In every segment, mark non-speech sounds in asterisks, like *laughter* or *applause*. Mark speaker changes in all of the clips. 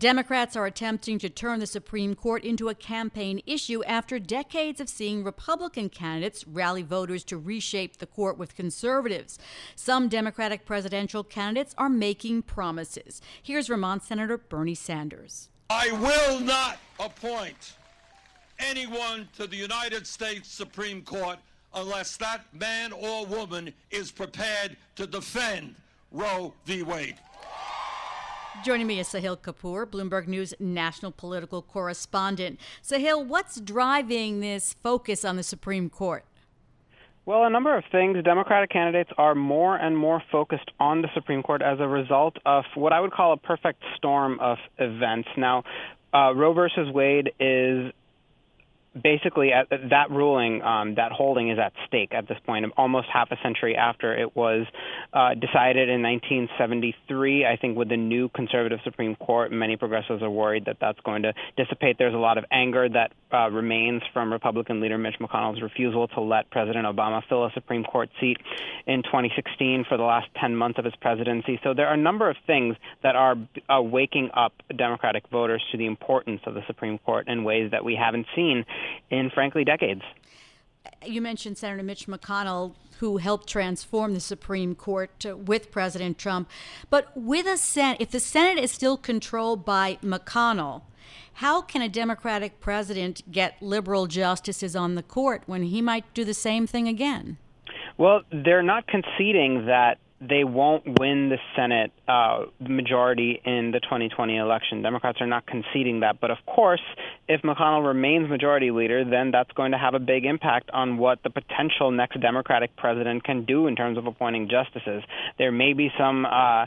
Speaker 1: Democrats are attempting to turn the Supreme Court into a campaign issue after decades of seeing Republican candidates rally voters to reshape the court with conservatives. Some Democratic presidential candidates are making promises. Here's Vermont Senator Bernie Sanders.
Speaker 2: I will not appoint anyone to the United States Supreme Court unless that man or woman is prepared to defend Roe v. Wade.
Speaker 1: Joining me is Sahil Kapur, Bloomberg News national political correspondent. Sahil, what's driving this focus on the Supreme Court?
Speaker 3: Well, a number of things. Democratic candidates are more and more focused on the Supreme Court as a result of what I would call a perfect storm of events. Now, uh, Roe versus Wade is basically at that ruling, um, that holding is at stake at this point, almost half a century after it was uh, decided in 1973. I think with the new conservative Supreme Court, many progressives are worried that that's going to dissipate. There's a lot of anger that uh, remains from Republican leader Mitch McConnell's refusal to let President Obama fill a Supreme Court seat in 2016 for the last 10 months of his presidency. So there are a number of things that are uh, waking up Democratic voters to the importance of the Supreme Court in ways that we haven't seen in, frankly, decades.
Speaker 1: You mentioned Senator Mitch McConnell, who helped transform the Supreme Court uh, with President Trump. But with a Senate, if the Senate is still controlled by McConnell, how can a Democratic president get liberal justices on the court when he might do the same thing again?
Speaker 3: Well, they're not conceding that they won't win the Senate uh, majority in the 2020 election. Democrats are not conceding that. But of course, if McConnell remains majority leader, then that's going to have a big impact on what the potential next Democratic president can do in terms of appointing justices. There may be some uh,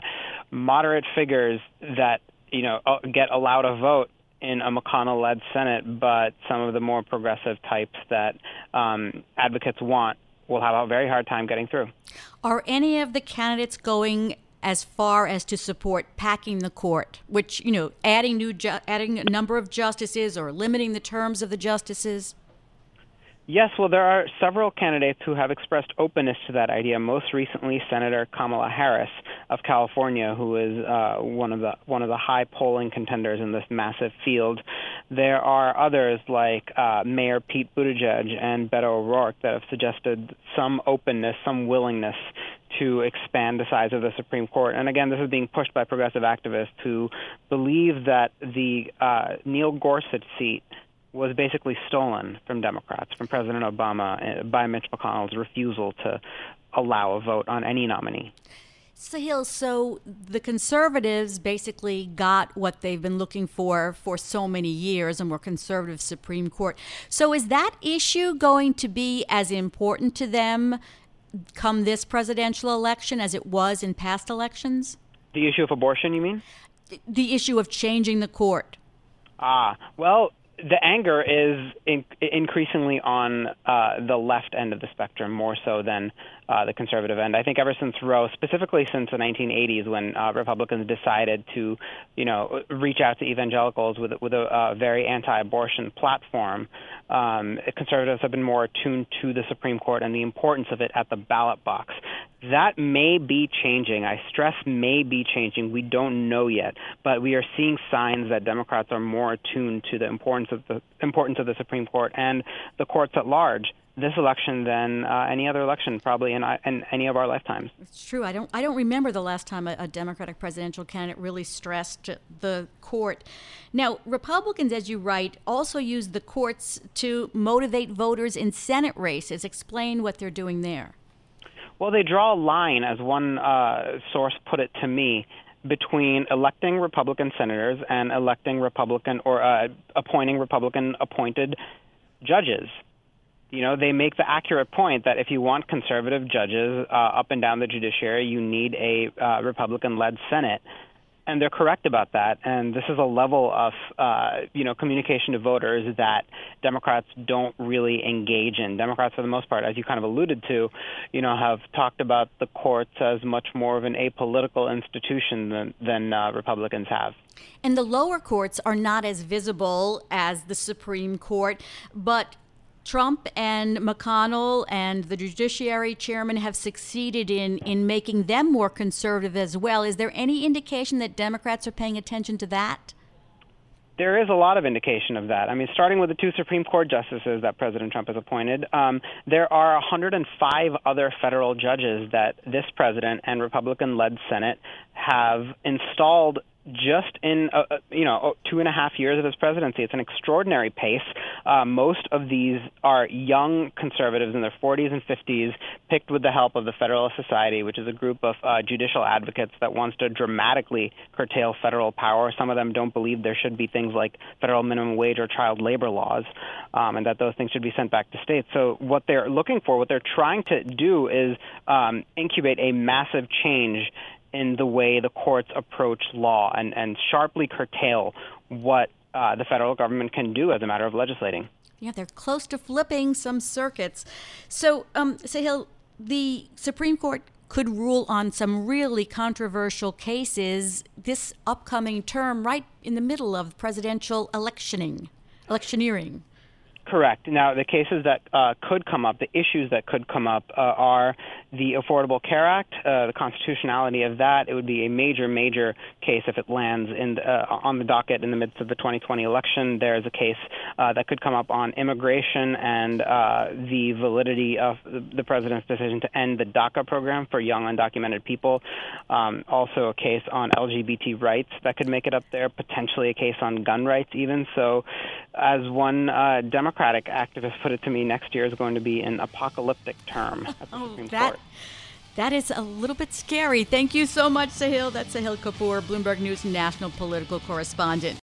Speaker 3: moderate figures that you know uh, get allowed a vote in a McConnell-led Senate, but some of the more progressive types that um, advocates want will have a very hard time getting through.
Speaker 1: Are any of the candidates going as far as to support packing the court, which you know, adding new ju- adding a number of justices or limiting the terms of the justices?
Speaker 3: Yes, well, there are several candidates who have expressed openness to that idea. Most recently, Senator Kamala Harris of California, who is uh, one of the one of the high polling contenders in this massive field. There are others like uh, Mayor Pete Buttigieg and Beto O'Rourke that have suggested some openness, some willingness to expand the size of the Supreme Court. And again, this is being pushed by progressive activists who believe that the uh, Neil Gorsuch seat was basically stolen from Democrats, from President Obama, uh, by Mitch McConnell's refusal to allow a vote on any nominee.
Speaker 1: Sahil, so the conservatives basically got what they've been looking for for so many years, a more conservative Supreme Court. So is that issue going to be as important to them come this presidential election as it was in past elections?
Speaker 3: The issue of abortion, you mean?
Speaker 1: The issue of changing the court.
Speaker 3: Ah, well, the anger is in, increasingly on uh, the left end of the spectrum more so than uh, the conservative end. I think ever since Roe, specifically since the 1980s, when uh, Republicans decided to, you know, reach out to evangelicals with with a very anti-abortion platform, um, conservatives have been more attuned to the Supreme Court and the importance of it at the ballot box. That may be changing. I stress may be changing. We don't know yet, but we are seeing signs that Democrats are more attuned to the importance of the importance of the Supreme Court and the courts at large this election than uh, any other election probably in, uh, in any of our lifetimes.
Speaker 1: It's true. I don't I don't remember the last time a, a, Democratic presidential candidate really stressed the court. Now, Republicans, as you write, also use the courts to motivate voters in Senate races. Explain what they're doing there.
Speaker 3: Well, they draw a line, as one uh, source put it to me, between electing Republican senators and electing Republican or uh, appointing Republican appointed judges you know, they make the accurate point that if you want conservative judges uh, up and down the judiciary, you need a uh, Republican-led Senate. And they're correct about that. And this is a level of, uh, you know, communication to voters that Democrats don't really engage in. Democrats, for the most part, as you kind of alluded to, you know, have talked about the courts as much more of an apolitical institution than, than uh, Republicans have.
Speaker 1: And the lower courts are not as visible as the Supreme Court, but Trump and McConnell and the Judiciary Chairman have succeeded in, in making them more conservative as well. Is there any indication that Democrats are paying attention to that?
Speaker 3: There is a lot of indication of that. I mean, starting with the two Supreme Court justices that President Trump has appointed, um, there are 105 other federal judges that this president and Republican led Senate have installed just in uh, uh, you know two and a half years of his presidency. It's an extraordinary pace. Uh, most of these are young conservatives in their 40s and 50s, picked with the help of the Federalist Society, which is a group of uh, judicial advocates that wants to dramatically curtail federal power. Some of them don't believe there should be things like federal minimum wage or child labor laws, um, and that those things should be sent back to states. So what they're looking for, what they're trying to do, is um, incubate a massive change in the way the courts approach law and, and sharply curtail what uh, the federal government can do as a matter of legislating.
Speaker 1: Yeah, they're close to flipping some circuits. So, um, Sahil, the Supreme Court could rule on some really controversial cases this upcoming term, right in the middle of presidential electioning, electioneering.
Speaker 3: Correct. Now, the cases that uh, could come up, the issues that could come up, uh, are the Affordable Care Act, uh, the constitutionality of that. It would be a major, major case if it lands in uh, on the docket in the midst of the 2020 election. There's a case uh, that could come up on immigration and uh, the validity of the president's decision to end the DACA program for young undocumented people. Um, also, a case on LGBT rights that could make it up there. Potentially, a case on gun rights, even. So, as one Democrat Democratic activist put it to me, next year is going to be an apocalyptic term at the *laughs* oh, Supreme
Speaker 1: that,
Speaker 3: Court.
Speaker 1: That is a little bit scary. Thank you so much, Sahil. That's Sahil Kapur, Bloomberg News national political correspondent.